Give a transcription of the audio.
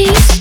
peace.